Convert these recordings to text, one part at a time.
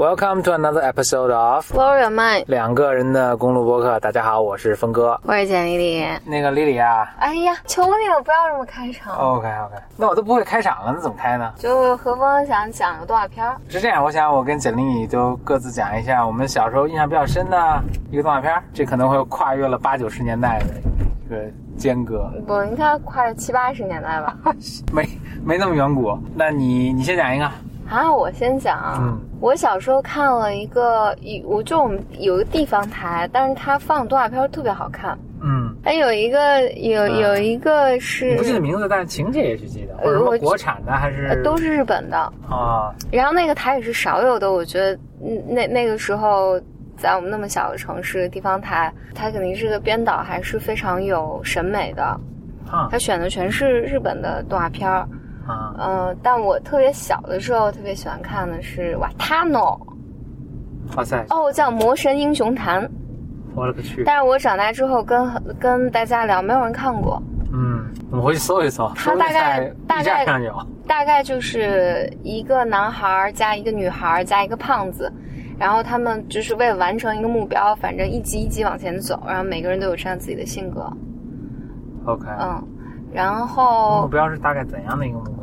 Welcome to another episode of Blow Your Mind，两个人的公路播客。大家好，我是峰哥。我是简丽丽。那个丽丽啊哎呀，求你了，不要这么开场。，OK OK，那我都不会开场了，那怎么开呢？就何峰想讲个动画片儿，是这样，我想我跟简丽丽都各自讲一下我们小时候印象比较深的一个动画片儿，这可能会跨越了八九十年代的一个间隔，不，应该跨越七八十年代吧？没没那么远古。那你你先讲一个，啊，我先讲啊。嗯我小时候看了一个，一我就我们有个地方台，但是它放动画片特别好看。嗯，它有一个有嗯有一个是你不记得名字，但是情节也许记得，或者说国产的还呃是都是日本的，啊，然后那个台也是少有的，我觉得嗯那那个时候在我们那么小的城市地方台，它肯定是个编导还是非常有审美的，啊他选的全是日本的动画片儿。啊，嗯、但我特别小的时候特别喜欢看的是瓦塔诺，哇塞，哦，叫《魔神英雄坛》。我勒个去！但是我长大之后跟跟大家聊，没有人看过。嗯，我们回去搜一搜，说不定它大概大概上有。大概就是一个男孩儿加一个女孩儿加一个胖子，然后他们就是为了完成一个目标，反正一级一级往前走，然后每个人都有这样自己的性格，OK，嗯，然后目标是大概怎样的一个目标呢？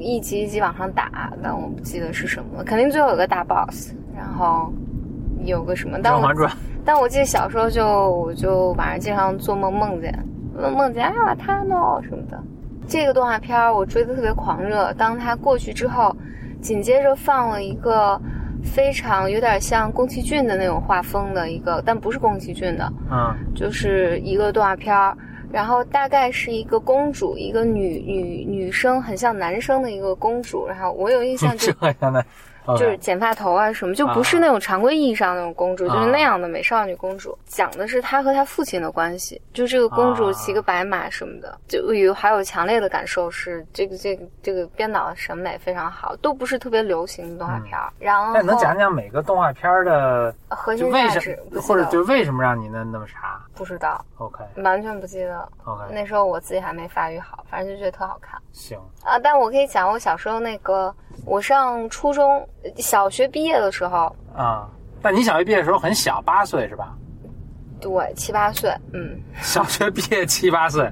一级一级往上打，但我不记得是什么了，肯定最后有个大 boss，然后有个什么，《但我甄嬛传》但我记得小时候就我就晚上经常做梦梦见梦梦见啊他呢什么的。这个动画片我追的特别狂热，当它过去之后，紧接着放了一个非常有点像宫崎骏的那种画风的一个，但不是宫崎骏的，嗯就是一个动画片儿。然后大概是一个公主，一个女女女生，很像男生的一个公主。然后我有印象就，就是剪发头啊什么，就不是那种常规意义上那种公主，啊就是那样的美少女公主。讲的是她和她父亲的关系，就这个公主骑个白马什么的，就有还有强烈的感受是这个这个这个编导的审美非常好，都不是特别流行的动画片儿。然后那你能讲讲每个动画片儿的，核心价值，或者就为什么让你那那么傻不知道，？OK 完全不记得。OK，那时候我自己还没发育好，反正就觉得特好看。行，啊，但我可以讲我小时候那个，我上初中、小学毕业的时候，啊。但你小学毕业的时候很小，八岁是吧？对，七八岁，嗯，小学毕业七八岁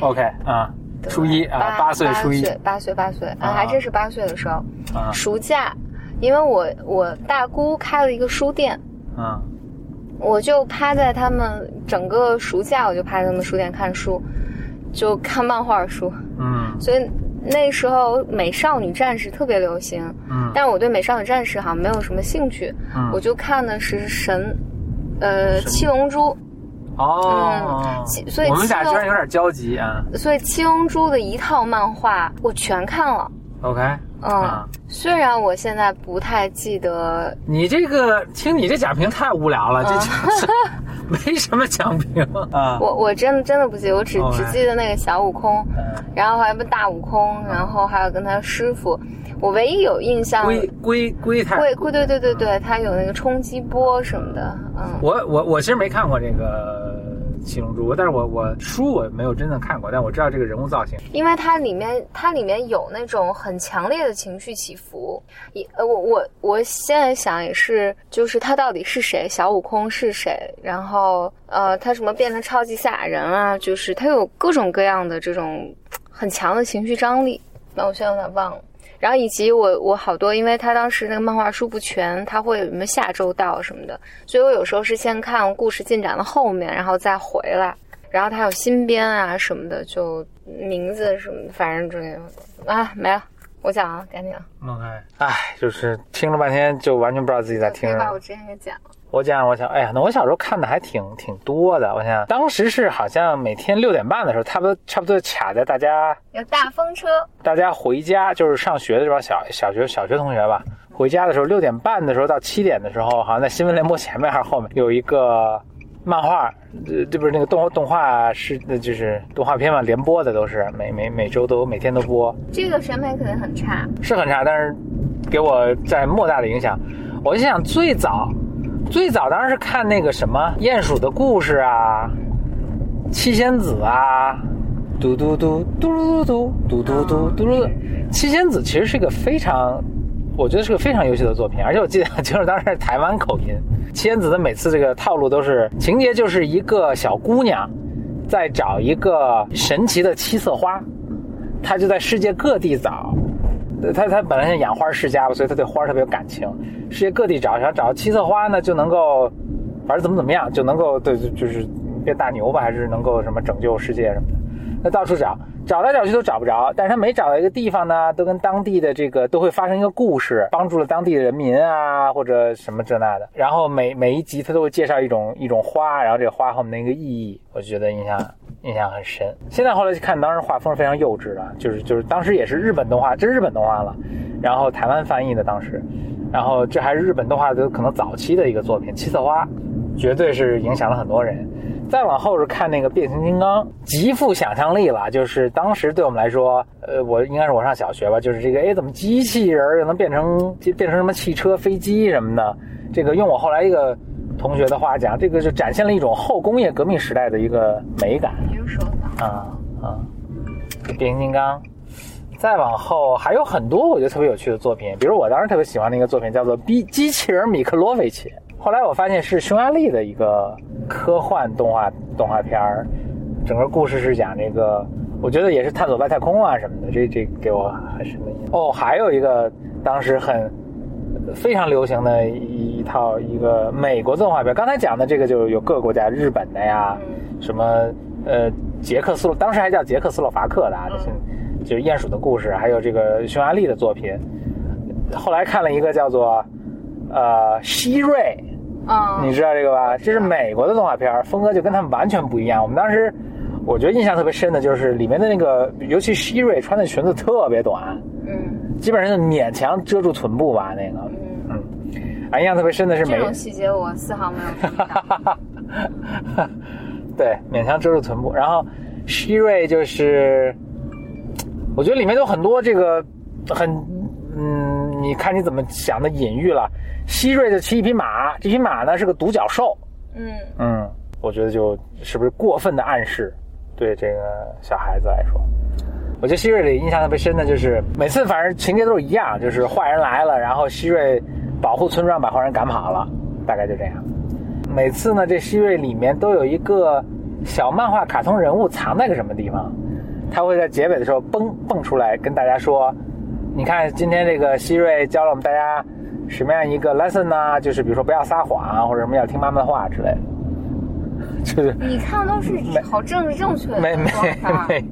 ，OK 啊，初一啊，八八岁初一。岁，八岁八岁，啊啊，还真是八岁的时候，啊。暑假，因为我我大姑开了一个书店，啊。我就趴在他们整个暑假，我就趴在他们书店看书，就看漫画书，嗯。所以那时候美少女战士特别流行，嗯但是我对美少女战士好像没有什么兴趣，嗯我就看的是神，呃，七龙珠，哦嗯所以我们俩居然有点交集啊。所以七龙珠的一套漫画我全看了。OK，嗯，啊虽然我现在不太记得，你这个听你这讲评太无聊了，这就是没什么奖品啊。我我真的真的不记得，我只只记得那个小悟空，嗯然后还有个大悟空，然后还有跟他师傅。我唯一有印象，龟龟龟太龟龟对对对对，他有那个冲击波什么的，嗯，我我我其实没看过这个七龙珠，但是我我书我没有真的看过，但我知道这个人物造型。因为它里面它里面有那种很强烈的情绪起伏。也呃，我我我现在想也是，就是他到底是谁？小悟空是谁？然后呃，他什么变成超级赛亚人啊？就是他有各种各样的这种很强的情绪张力。那我现在有点忘了。然后以及我我好多，因为他当时那个漫画书不全，他会有什么下周到什么的，所以我有时候是先看故事进展的后面，然后再回来。然后他有新编啊什么的，就名字什么的，反正这个啊没了。我讲啊，赶紧啊，OK，哎，就是听了半天就完全不知道自己在听什么可以把我。之前给讲了。我讲，我想，哎呀，那我小时候看的还挺挺多的。我想当时是好像每天六点半的时候，差不多差不多卡在大家有大风车，大家回家，就是上学的这帮小小学小学同学吧，回家的时候六点半的时候到七点的时候，好像在新闻联播前面还是后面有一个漫画，呃，这不是那个动动画是那就是动画片嘛，连播的都是每每每周都每天都播，这个审美肯定很差。是很差，但是给我在莫大的影响。我就想最早最早当然是看那个什么鼹鼠的故事啊，七仙子啊，嘟嘟嘟嘟嘟嘟嘟嘟嘟嘟嘟。七仙子其实是一个非常我觉得是个非常优秀的作品，而且我记得就是当时是台湾口音。七仙子的每次这个套路都是情节就是一个小姑娘在找一个神奇的七色花，她就在世界各地找。他他本来是养花世家吧，所以他对花特别有感情。世界各地找，想找七色花呢，就能够反正怎么怎么样，就能够对就是变大牛吧，还是能够什么拯救世界什么的。那到处找。找来找去都找不着，但是他每找到一个地方呢，都跟当地的这个都会发生一个故事，帮助了当地的人民啊，或者什么这那的。然后每每一集他都会介绍一种一种花，然后这个花后面的一个意义，我觉得印象印象很深。现在后来去看，当时画风非常幼稚的，就是就是当时也是日本动画，真日本动画了，然后台湾翻译的当时，然后这还是日本动画的可能早期的一个作品，七色花，绝对是影响了很多人。再往后是看那个变形金刚，极富想象力了。就是当时对我们来说，呃，我应该是我上小学吧，就是这个，哎，怎么机器人又能变成变成什么汽车、飞机什么的？这个用我后来一个同学的话讲，这个是展现了一种后工业革命时代的一个美感。比如说啊啊，变形金刚。再往后还有很多我觉得特别有趣的作品，比如我当时特别喜欢的一个作品叫做《机机器人米克罗维奇》。后来我发现是匈牙利的一个科幻动画动画片儿，整个故事是讲这个，我觉得也是探索外太空啊什么的，这这给我很深的印象。哦，还有一个当时很非常流行的一一套一个美国动画片，刚才讲的这个就有各个国家，日本的呀，什么呃捷克斯洛，当时还叫捷克斯洛伐克的啊，这就是鼹鼠的故事，还有这个匈牙利的作品。后来看了一个叫做呃希瑞。啊，你知道这个吧？这是美国的动画片，风格就跟他们完全不一样。我们当时，我觉得印象特别深的就是里面的那个，尤其希瑞穿的裙子特别短，嗯，基本上就勉强遮住臀部吧，那个，嗯，啊，印象特别深的是美，这种细节我丝毫没有。对，勉强遮住臀部。然后希瑞就是，我觉得里面有很多这个很，嗯，你看你怎么想的隐喻了。希瑞就骑一匹马，这匹马呢是个独角兽。嗯嗯，我觉得就是不是过分的暗示，对这个小孩子来说，我觉得希瑞里印象特别深的就是每次反正情节都是一样，就是坏人来了，然后希瑞保护村庄把坏人赶跑了，大概就这样。每次呢，这希瑞里面都有一个小漫画卡通人物藏在个什么地方，他会在结尾的时候蹦蹦出来跟大家说：“你看，今天这个希瑞教了我们大家。”什么样一个 lesson 呢？就是比如说不要撒谎，或者什么要听妈妈的话之类的。就是你看都是好政治正确的美美美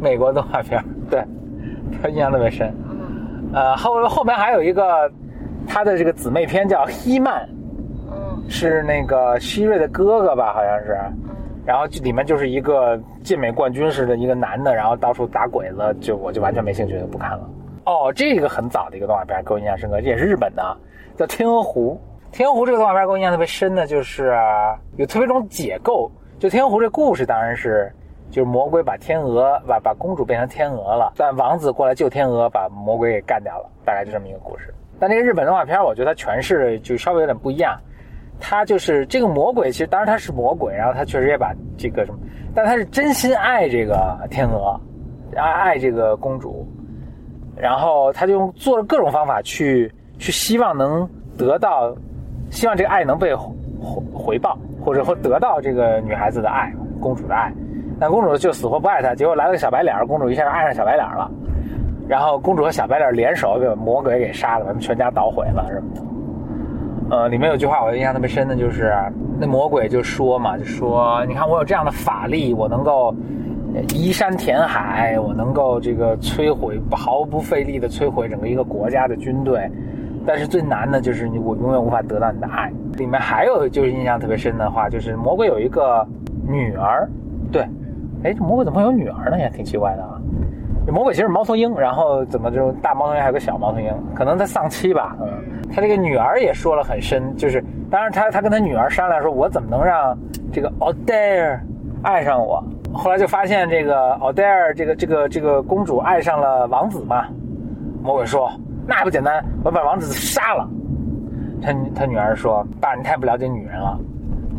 美国动画片，对，他印象特别深。呃，后后面还有一个他的这个姊妹篇叫《希曼》，嗯，是那个希瑞的哥哥吧，好像是。然后里面就是一个健美冠军似的一个男的，然后到处打鬼子，就我就完全没兴趣，就不看了。哦，这个很早的一个动画片给我印象深刻，这也是日本的，叫《天鹅湖》。天鹅湖这个动画片给我印象特别深的，就是有特别种解构。就天鹅湖这故事当然是，就是魔鬼把天鹅把把公主变成天鹅了，但王子过来救天鹅，把魔鬼给干掉了，大概就这么一个故事。但这个日本动画片，我觉得它诠释就稍微有点不一样。他就是这个魔鬼，其实当然他是魔鬼，然后他确实也把这个什么，但他是真心爱这个天鹅，爱爱这个公主。然后他就用做了各种方法去去希望能得到，希望这个爱能被回回报，或者或得到这个女孩子的爱，公主的爱。但公主就死活不爱他，结果来了个小白脸，公主一下爱上小白脸了。然后公主和小白脸联手把魔鬼给杀了，把他们全家捣毁了什么的。呃，里面有句话我印象特别深的，就是那魔鬼就说嘛，就说你看我有这样的法力，我能够。移山填海，我能够这个摧毁毫不费力的摧毁整个一个国家的军队，但是最难的就是你，我永远无法得到你的爱。里面还有就是印象特别深的话，就是魔鬼有一个女儿，对，哎，这魔鬼怎么会有女儿呢？也挺奇怪的啊。这魔鬼其实是猫头鹰，然后怎么就大猫头鹰还有个小猫头鹰？可能他丧妻吧。嗯，他这个女儿也说了很深，就是当然他他跟他女儿商量说，我怎么能让这个 a r e 爱上我？后来就发现这个奥黛尔，这个这个这个公主爱上了王子嘛。魔鬼说：“那不简单，我把王子杀了。”他他女儿说：“爸，你太不了解女人了，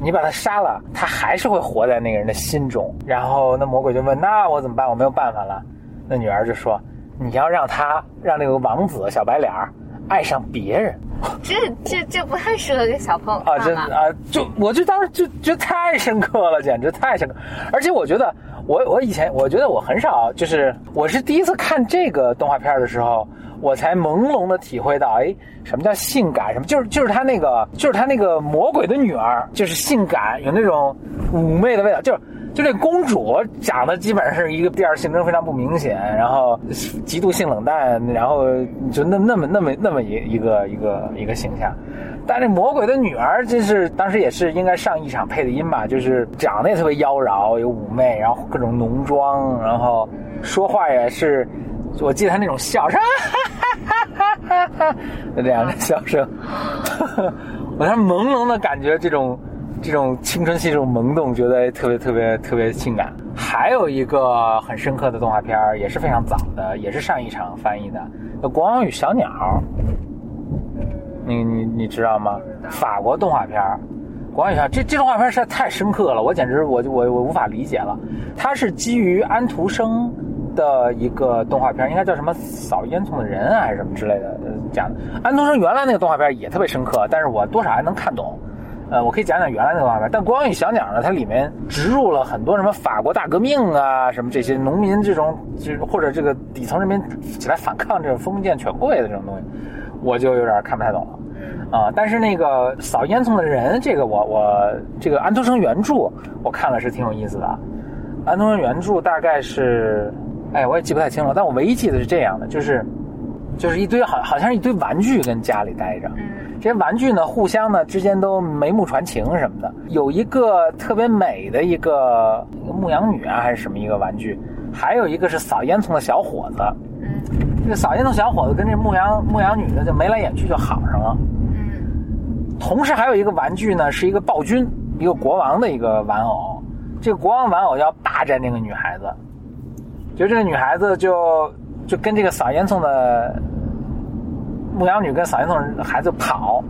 你把他杀了，他还是会活在那个人的心中。”然后那魔鬼就问：“那我怎么办？我没有办法了。”那女儿就说：“你要让他让那个王子小白脸爱上别人这这这不太适合给小朋友啊，这看？啊，就我就当时就觉得太深刻了，简直太深刻。而且我觉得，我我以前我觉得我很少，就是我是第一次看这个动画片的时候，我才朦胧的体会到，哎，什么叫性感？什么就是就是他那个就是他那个魔鬼的女儿，就是性感，有那种妩媚的味道，就。就这公主长得基本上是一个第二性征非常不明显，然后极度性冷淡，然后就那那么那么那么一一个一个一个形象。但这魔鬼的女儿，真是当时也是应该上一场配的音吧，就是长得也特别妖娆，有妩媚，然后各种浓妆，然后说话也是，我记得他那种笑声，哈哈哈哈哈，就这样的笑声，我当时朦胧的感觉这种。这种青春期这种萌动，觉得特别特别特别性感。还有一个很深刻的动画片，也是非常早的，也是上一场翻译的，《国王与小鸟》。你你你知道吗？法国动画片，《国王与小鸟》这这动画片实在太深刻了，我简直我我我无法理解了。它是基于安徒生的一个动画片，应该叫什么《扫烟囱的人》，还是什么之类的讲的。安徒生原来那个动画片也特别深刻，但是我多少还能看懂。呃，我可以讲讲原来那个画面，但《光与小鸟》呢，它里面植入了很多什么法国大革命啊，什么这些农民这种，就是或者这个底层人民起来反抗这种封建权贵的这种东西，我就有点看不太懂了。啊，但是那个扫烟囱的人，这个我我这个安徒生原著我看了是挺有意思的。安徒生原著大概是，哎，我也记不太清了，但我唯一记得是这样的，就是就是一堆好好像是一堆玩具跟家里待着。这些玩具呢，互相呢之间都眉目传情什么的。有一个特别美的一个牧羊女啊，还是什么一个玩具，还有一个是扫烟囱的小伙子。嗯，这个扫烟囱小伙子跟这牧羊牧羊女呢就眉来眼去就好上了。嗯，同时还有一个玩具呢，是一个暴君，一个国王的一个玩偶。这个国王玩偶要霸占那个女孩子，就这个女孩子就就跟这个扫烟囱的。牧羊女跟扫烟囱孩子跑，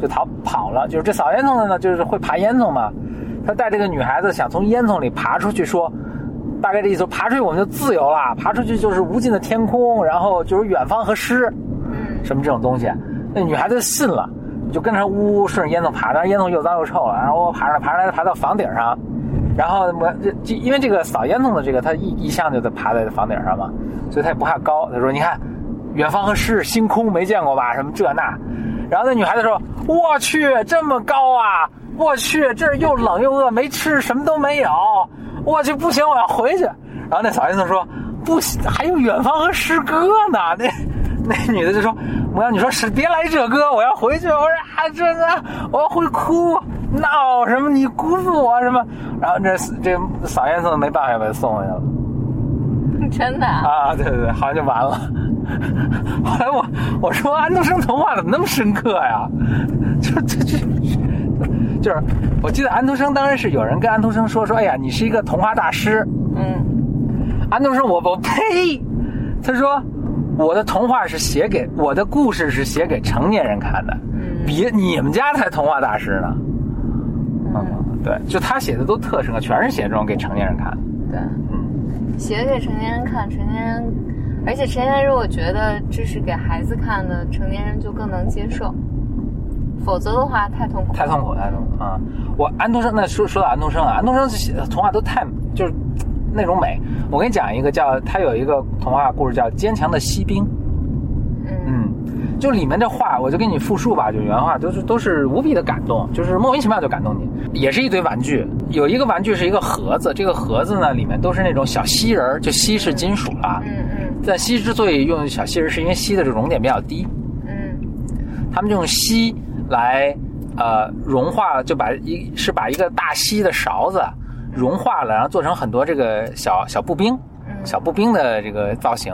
就逃跑了。就是这扫烟囱的呢，就是会爬烟囱嘛。他带这个女孩子想从烟囱里爬出去，说大概这意思，爬出去我们就自由了，爬出去就是无尽的天空，然后就是远方和诗，什么这种东西。那女孩子信了，就跟着呜呜顺着烟囱爬，但是烟囱又脏又臭了。然后爬上来，爬上来，爬到房顶上，然后我这因为这个扫烟囱的这个，他一一向就在爬在房顶上嘛，所以他也不怕高。他说：“你看。”远方和诗，星空没见过吧？什么这那？然后那女孩子说：“我去，这么高啊！我去，这儿又冷又饿，没吃，什么都没有。我去，不行，我要回去。”然后那小燕子说：“不行，还有远方和诗歌呢。”那那女的就说：“我要你说是别来这歌，我要回去。”我说：“啊，这个我会哭闹什么？你辜负我什么？”然后这这扫烟囱没办法把他送回去了。真的啊？对对对，好像就完了。后来我我说安徒生童话怎么那么深刻呀？就这这，就是我记得安徒生当然是有人跟安徒生说说，哎呀，你是一个童话大师。嗯，安徒生我我呸，他说我的童话是写给我的故事是写给成年人看的，别你们家才童话大师呢。嗯，对，就他写的都特深刻，全是写这种给成年人看的。对，嗯，写给成年人看，成年人。而且成年人如果觉得这是给孩子看的，成年人就更能接受，否则的话太痛苦。太痛苦，太痛苦啊！我安徒生，那说说到安徒生啊，安徒生写的童话都太就是那种美。我给你讲一个叫他有一个童话故事叫《坚强的锡兵》。嗯，就里面的话，我就给你复述吧，就原话都是都是无比的感动，就是莫名其妙就感动你。也是一堆玩具，有一个玩具是一个盒子，这个盒子呢里面都是那种小锡人，就锡是金属了。嗯嗯。但锡之所以用小锡人，是因为锡的这个熔点比较低。嗯，他们就用锡来呃融化，就把一是把一个大锡的勺子融化了，然后做成很多这个小小步兵，小步兵的这个造型。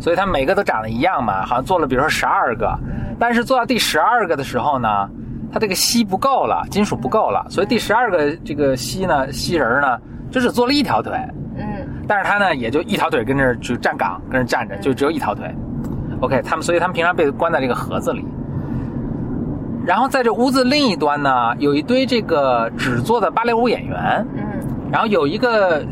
所以它每个都长得一样嘛，好像做了比如说十二个，但是做到第十二个的时候呢，它这个锡不够了，金属不够了，所以第十二个这个锡呢，锡人呢就只做了一条腿。嗯但是它呢，也就一条腿跟这就站岗，跟这站着，就只有一条腿。OK，他们所以他们平常被关在这个盒子里。然后在这屋子另一端呢，有一堆这个纸做的芭蕾舞演员。嗯。然后有一个呃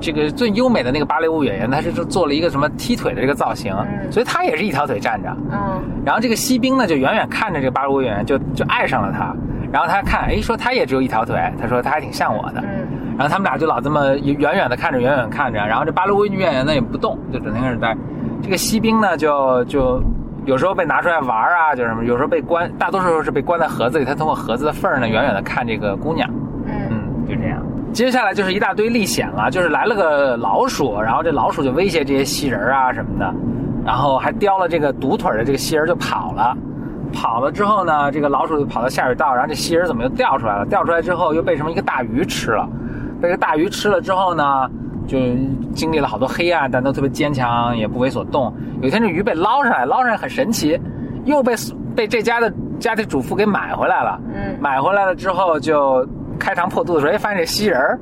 这个最优美的那个芭蕾舞演员，他是做了一个什么踢腿的这个造型，嗯所以他也是一条腿站着。嗯然后这个锡兵呢，就远远看着这个芭蕾舞演员，就就爱上了他。然后他看，哎，说他也只有一条腿，他说他还挺像我的。嗯然后他们俩就老这么远远的看着，远远地看着。然后这芭蕾舞女演员呢也不动，就整天是在。这个锡兵呢，就就有时候被拿出来玩啊，就是什么，有时候被关，大多数时候是被关在盒子里。他通过盒子的缝儿呢，远远的看这个姑娘。嗯嗯，就这样。接下来就是一大堆历险了，就是来了个老鼠，然后这老鼠就威胁这些蜥人啊什么的，然后还叼了这个独腿的这个蜥人就跑了。跑了之后呢，这个老鼠就跑到下水道，然后这蜥人怎么又掉出来了？掉出来之后又被什么一个大鱼吃了，被这个大鱼吃了之后呢，就经历了好多黑暗，但都特别坚强，也不为所动。有一天这鱼被捞上来，捞上来很神奇，又被被这家的家庭主妇给买回来了。嗯买回来了之后就开膛破肚的时候，哎，发现这蜥人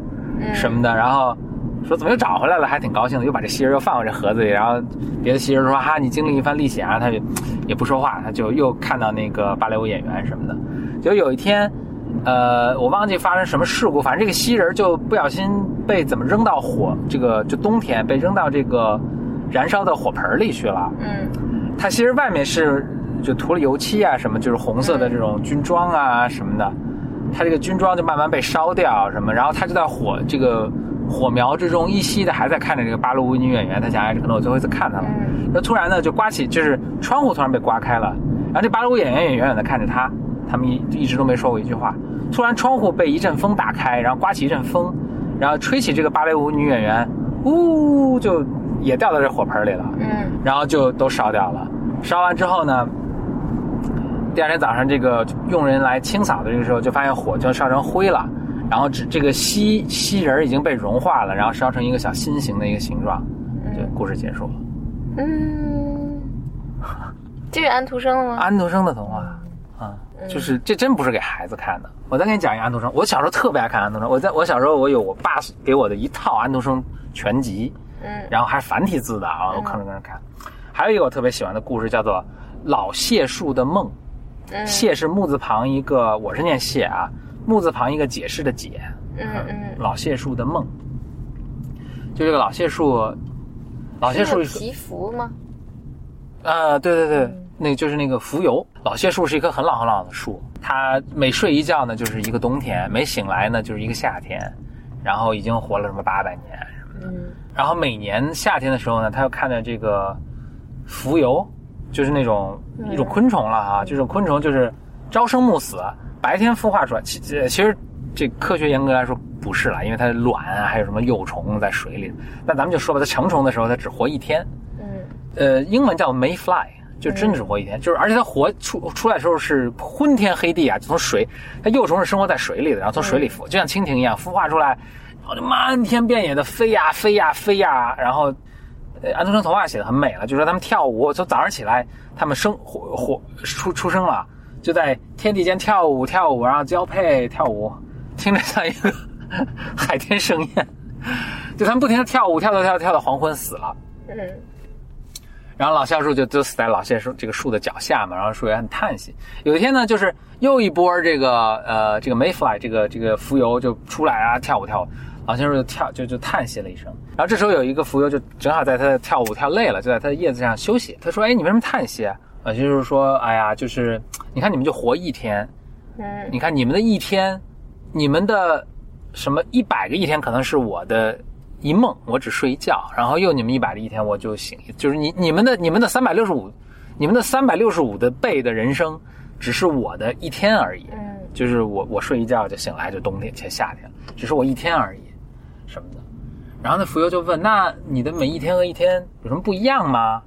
什么的，然后说怎么又找回来了，还挺高兴的，又把这蜥人又放回这盒子里，然后别的蜥人说哈，你经历一番历险，啊他就也不说话，他就又看到那个芭蕾舞演员什么的，就有一天。呃，我忘记发生什么事故，反正这个蜥人就不小心被怎么扔到火，这个就冬天被扔到这个燃烧的火盆里去了。嗯。它其实外面是就涂了油漆啊，什么就是红色的这种军装啊什么的，它这个军装就慢慢被烧掉什么，然后他就在火这个火苗之中依稀的还在看着这个芭蕾舞女演员，他想哎，可能我最后一次看他了。嗯那突然呢，就刮起，就是窗户突然被刮开了，然后这芭蕾舞演员也远远的看着他，他们一一直都没说过一句话。突然窗户被一阵风打开，然后刮起一阵风，然后吹起这个芭蕾舞女演员，呜就也掉到这火盆里了。嗯然后就都烧掉了。烧完之后呢，第二天早上这个佣人来清扫的这个时候，就发现火就烧成灰了，然后只这个锡锡人已经被融化了，然后烧成一个小心形的一个形状，就故事结束了。嗯，这是安徒生的吗？安徒生的童话啊，就是这真不是给孩子看的。我再给你讲一个安徒生，我小时候特别爱看安徒生。我在我小时候，我有我爸给我的一套安徒生全集，嗯然后还是繁体字的啊，我看着跟着看。还有一个我特别喜欢的故事，叫做《老谢树的梦》。嗯谢是木字旁一个，我是念谢啊，木字旁一个解释的解。嗯嗯，老谢树的梦，就这个老谢树，老谢树是祈福吗？呃，对对对，那就是那个浮游。老谢树是一棵很老很老的树，它每睡一觉呢就是一个冬天，每醒来呢就是一个夏天，然后已经活了什么八百年什么的。嗯然后每年夏天的时候呢，他又看着这个蜉蝣，就是那种一种昆虫了啊，就是昆虫就是朝生暮死，白天孵化出来。其其其实这科学严格来说不是了，因为它的卵啊还有什么幼虫在水里。那咱们就说吧，它成虫的时候它只活一天，嗯呃，英文叫 Mayfly，就真只活一天，就是而且它活出出来的时候是昏天黑地啊，就从水，它幼虫是生活在水里的，然后从水里孵，就像蜻蜓一样孵化出来，然后就漫天遍野的飞呀飞呀飞呀，然后。呃，安徒生童话写的很美了，就说他们跳舞，从早上起来，他们生活活出出生了，就在天地间跳舞跳舞，然后交配跳舞，听着像一个 海天盛宴。就他们不停的跳舞，跳跳跳跳到黄昏死了。嗯然后老橡树就就死在老橡树这个树的脚下嘛，然后树也很叹息。有一天呢，就是又一波这个呃这个 mayfly 这个这个蜉蝣就出来啊跳舞跳舞，老先生就跳就就叹息了一声。然后这时候有一个蜉蝣就正好在它的跳舞跳累了，就在它的叶子上休息。他说：“哎，你为什么叹息啊？”老橡树说：“哎呀，就是你看你们就活一天，嗯你看你们的一天，你们的什么一百个一天可能是我的一梦，我只睡一觉，然后又你们一百个一天我就醒，就是你你们的你们的三百六十五，你们的三百六十五的倍的人生，只是我的一天而已，嗯就是我我睡一觉就醒来就冬天且夏天，只是我一天而已，什么的。然后那蜉蝣就问：“那你的每一天和一天有什么不一样吗？”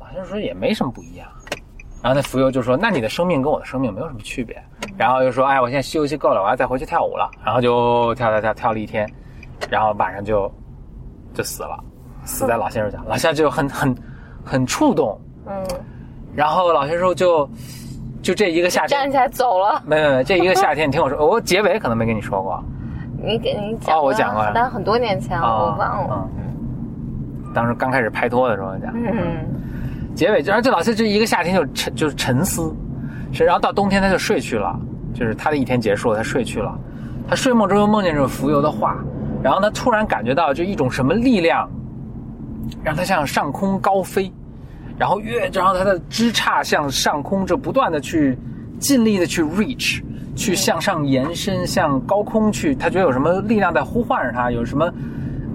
老先生说也没什么不一样。然后那蜉蝣就说：“那你的生命跟我的生命没有什么区别。”然后又说：“哎，我现在休息够了，我要再回去跳舞了。”然后就跳跳跳跳了一天，然后晚上就就死了，死在老先生家。老先生就很很很触动，嗯，然后老先生就就这一个夏天，站起来走了。没没没，这一个夏天，你听我说，我结尾可能没跟你说过，你给你讲哦我讲过但是很多年前了，啊我忘了。嗯当时刚开始拍拖的时候讲。嗯。结尾，然后这老师这一个夏天就沉就是沉思，是然后到冬天他就睡去了，就是他的一天结束了，他睡去了，他睡梦中又梦见这种浮游的画，然后他突然感觉到就一种什么力量，让他向上空高飞，然后越然后他的枝杈向上空就不断的去尽力的去 reach，去向上延伸，向高空去，他觉得有什么力量在呼唤着他，有什么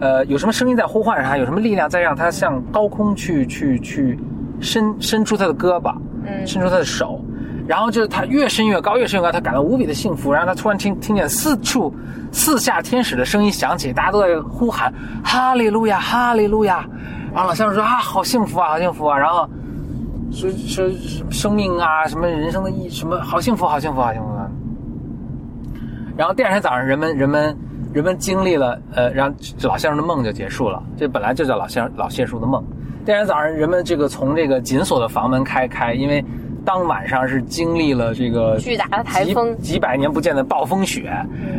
呃有什么声音在呼唤着他，有什么力量在让他向高空去去去伸伸出他的胳膊，嗯伸出他的手。然后就是他越伸越高，越伸越高，他感到无比的幸福。然后他突然听听见四处四下天使的声音响起，大家都在呼喊“哈利路亚，哈利路亚”。然后老先生说：“啊，好幸福啊，好幸福啊！”然后说说说生命啊，什么人生的意，什么好幸福，好幸福，好幸福啊！然后第二天早上，人们人们人们经历了呃，然后老先生的梦就结束了。这本来就叫老先老谢叔的梦。第二天早上，人们这个从这个紧锁的房门开开，因为。当晚上是经历了这个巨大的台风，几百年不见的暴风雪，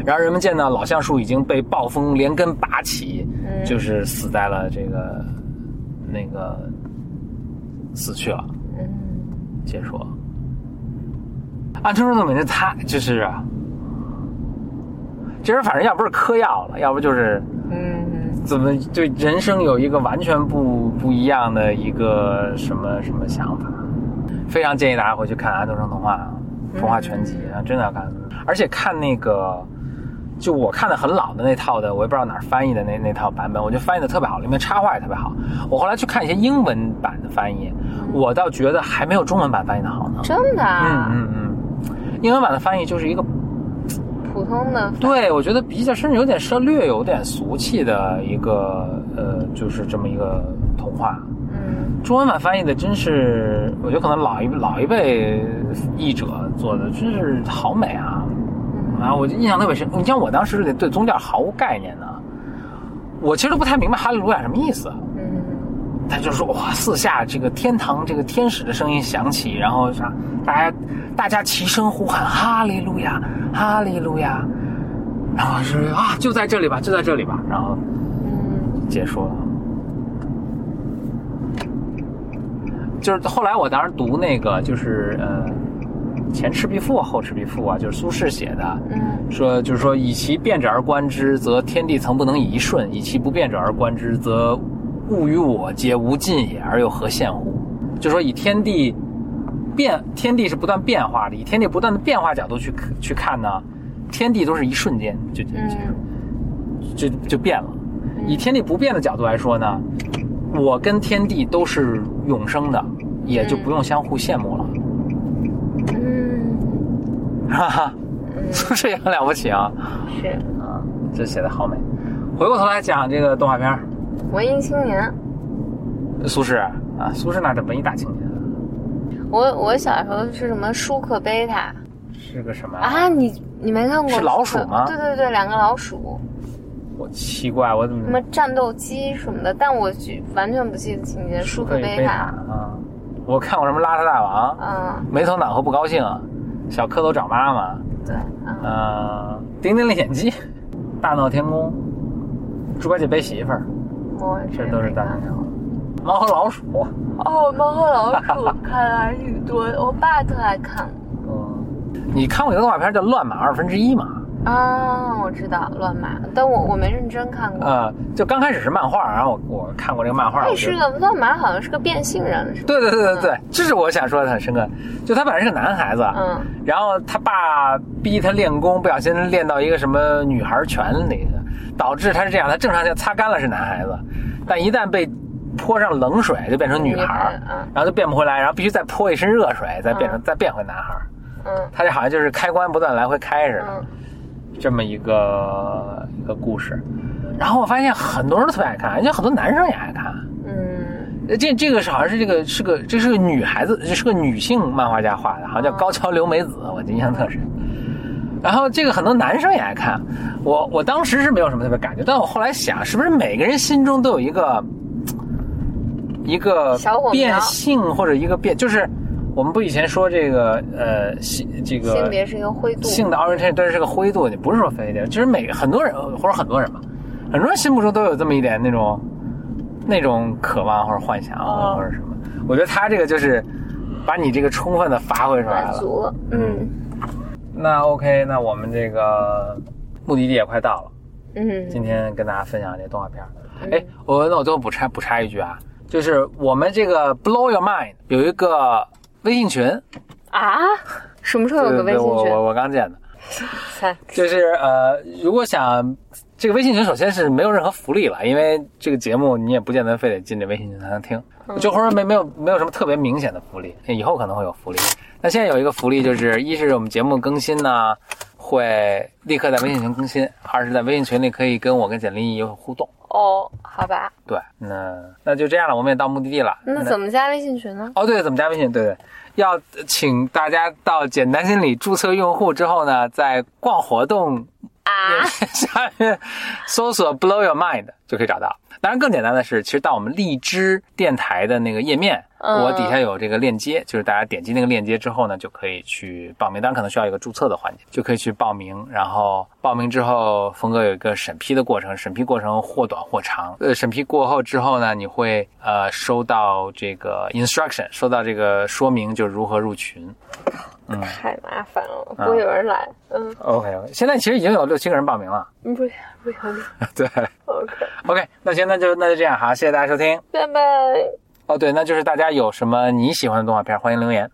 然后人们见到老橡树已经被暴风连根拔起，嗯就是死在了这个那个死去了，嗯结束了。安徒生的美人他就是啊，这人反正要不是嗑药了，要不就是嗯怎么对人生有一个完全不不一样的一个什么什么想法。非常建议大家回去看安徒生童话，童话全集啊，真的要看。而且看那个，就我看的很老的那套的，我也不知道哪儿翻译的那那套版本，我觉得翻译的特别好，里面插画也特别好。我后来去看一些英文版的翻译，我倒觉得还没有中文版翻译的好呢。真的啊？嗯嗯嗯，英文版的翻译就是一个普通的。对，我觉得比较甚至有点稍略有点俗气的一个呃，就是这么一个童话。嗯中文版翻译的真是，我觉得可能老一老一辈译者做的真是好美啊！啊，我就印象特别深。你像我当时对宗教毫无概念呢，我其实都不太明白哈利路亚什么意思。嗯他就说哇，四下这个天堂这个天使的声音响起，然后啥，大家大家齐声呼喊哈利路亚，哈利路亚，然后是啊，就在这里吧，就在这里吧，然后嗯结束了。就是后来我当时读那个，就是呃，前赤壁赋后赤壁赋啊，就是苏轼写的，嗯说就是说，以其变者而观之，则天地曾不能以一瞬；以其不变者而观之，则物与我皆无尽也，而又何羡乎？就说以天地变，天地是不断变化的，以天地不断的变化角度去去看呢，天地都是一瞬间就就就就就变了。以天地不变的角度来说呢，我跟天地都是永生的，也就不用相互羡慕了，嗯哈哈。嗯苏轼也很了不起啊，是啊，这写的好美。回过头来讲这个动画片儿，文艺青年。苏轼啊，苏轼那是文艺大青年，我我小时候是什么舒克贝塔是个什么啊？你你没看过？是老鼠吗对对对，两个老鼠，我奇怪，我怎么什么战斗机什么的，但我就完全不记得情节。舒克贝塔啊？我看过什么邋遢大王，嗯，没头脑和不高兴，小蝌蚪找妈妈，对，嗯呃，丁丁历险记，大闹天宫，猪八戒背媳妇儿，我这都是大青年。猫和老鼠，哦，猫和老鼠 看的还挺多的，我爸特爱看。嗯，你看过一个动画片叫《乱马二分之一》吗？啊，我知道乱马，但我我没认真看过。呃，就刚开始是漫画，然后我我看过这个漫画，那是个乱马，好像是个变性人，是吧？对对对对对，这是我想说的很深刻。就他本来是个男孩子，嗯然后他爸逼他练功，不小心练到一个什么女孩拳里的，导致他是这样，他正常就擦干了是男孩子，但一旦被泼上冷水就变成女孩女孩嗯，然后就变不回来，然后必须再泼一身热水再变成嗯再变回男孩。嗯他这好像就是开关不断来回开似的。嗯这么一个一个故事。然后我发现很多人都特别爱看，而且很多男生也爱看。嗯这这个是好像是这个是个这是个女孩子，这是个女性漫画家画的，好像叫高桥留美子，我印象特深。然后这个很多男生也爱看，我我当时是没有什么特别感觉，但我后来想，是不是每个人心中都有一个一个变性或者一个变，就是我们不以前说这个呃性这个性别是一个灰度。性的 orientation 对是个灰度，你不是说非得，就是每个很多人或者很多人吧，很多人心目中都有这么一点那种那种渴望或者幻想哦。或者什么。我觉得他这个就是把你这个充分的发挥出来了。满足了，嗯。那 OK，那我们这个目的地也快到了，嗯，今天跟大家分享这动画片哎，我那我最后补插补插一句啊，就是我们这个 Blow Your Mind 有一个微信群，啊，什么时候有个微信群？我我我刚建的，三就是呃，如果想这个微信群，首先是没有任何福利了，因为这个节目你也不见得非得进这微信群才能听，就或者没没有没有什么特别明显的福利，以后可能会有福利。那现在有一个福利就是，一是我们节目更新呢会立刻在微信群更新，二是在微信群里可以跟我跟简历有互动。哦，好吧，对，那那就这样了，我们也到目的地了。那怎么加微信群呢？哦，对，怎么加微信？对对，要请大家到简单心理注册用户之后呢，在逛活动啊，下面 搜索 “blow your mind” 就可以找到。当然，更简单的是，其实到我们荔枝电台的那个页面，嗯我底下有这个链接，就是大家点击那个链接之后呢，就可以去报名。当然，可能需要一个注册的环节，就可以去报名。然后报名之后，峰哥有一个审批的过程，审批过程或短或长。呃，审批过后之后呢，你会呃收到这个 instruction，收到这个说明，就如何入群。太麻烦了，不会有人来。嗯，OK，现在其实已经有六七个人报名了。不行不行 对，OK，，OK，那行，那就那就这样，好，谢谢大家收听。拜拜。哦，对，那就是大家有什么你喜欢的动画片，欢迎留言。